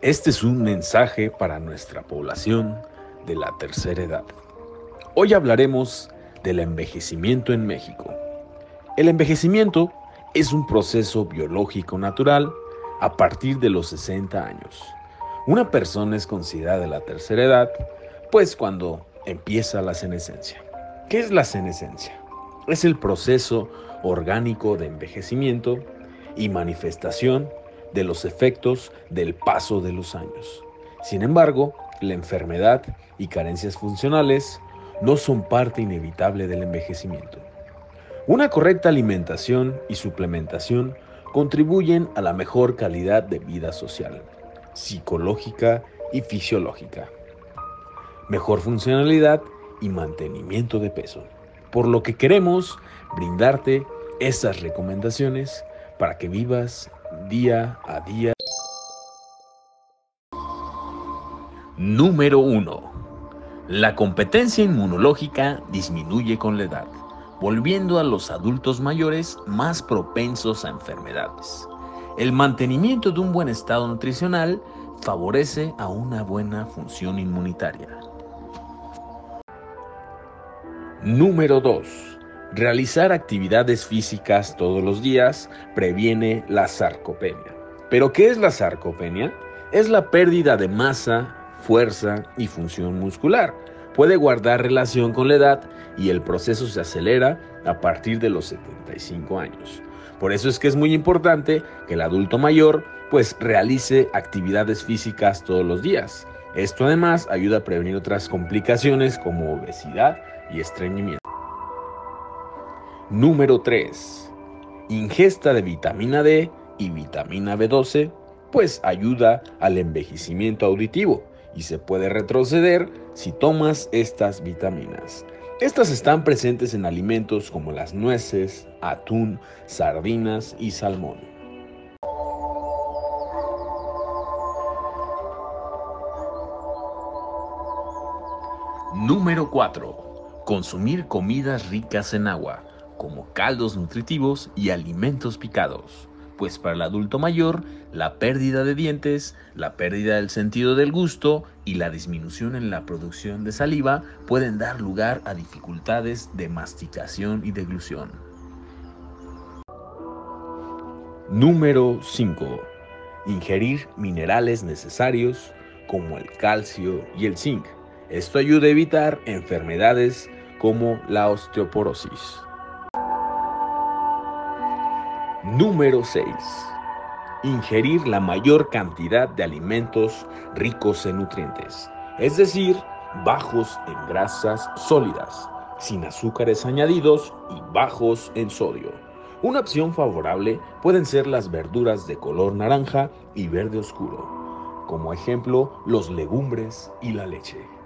Este es un mensaje para nuestra población de la tercera edad. Hoy hablaremos del envejecimiento en México. El envejecimiento es un proceso biológico natural a partir de los 60 años. Una persona es considerada de la tercera edad, pues cuando empieza la senescencia. ¿Qué es la senescencia? Es el proceso orgánico de envejecimiento y manifestación de los efectos del paso de los años. Sin embargo, la enfermedad y carencias funcionales no son parte inevitable del envejecimiento. Una correcta alimentación y suplementación contribuyen a la mejor calidad de vida social, psicológica y fisiológica, mejor funcionalidad y mantenimiento de peso. Por lo que queremos brindarte estas recomendaciones para que vivas día a día. Número 1. La competencia inmunológica disminuye con la edad, volviendo a los adultos mayores más propensos a enfermedades. El mantenimiento de un buen estado nutricional favorece a una buena función inmunitaria. Número 2. Realizar actividades físicas todos los días previene la sarcopenia. ¿Pero qué es la sarcopenia? Es la pérdida de masa, fuerza y función muscular. Puede guardar relación con la edad y el proceso se acelera a partir de los 75 años. Por eso es que es muy importante que el adulto mayor pues realice actividades físicas todos los días. Esto además ayuda a prevenir otras complicaciones como obesidad y estreñimiento. Número 3. Ingesta de vitamina D y vitamina B12 pues ayuda al envejecimiento auditivo y se puede retroceder si tomas estas vitaminas. Estas están presentes en alimentos como las nueces, atún, sardinas y salmón. Número 4. Consumir comidas ricas en agua como caldos nutritivos y alimentos picados, pues para el adulto mayor la pérdida de dientes, la pérdida del sentido del gusto y la disminución en la producción de saliva pueden dar lugar a dificultades de masticación y deglución. Número 5. Ingerir minerales necesarios como el calcio y el zinc. Esto ayuda a evitar enfermedades como la osteoporosis. Número 6. Ingerir la mayor cantidad de alimentos ricos en nutrientes, es decir, bajos en grasas sólidas, sin azúcares añadidos y bajos en sodio. Una opción favorable pueden ser las verduras de color naranja y verde oscuro, como ejemplo los legumbres y la leche.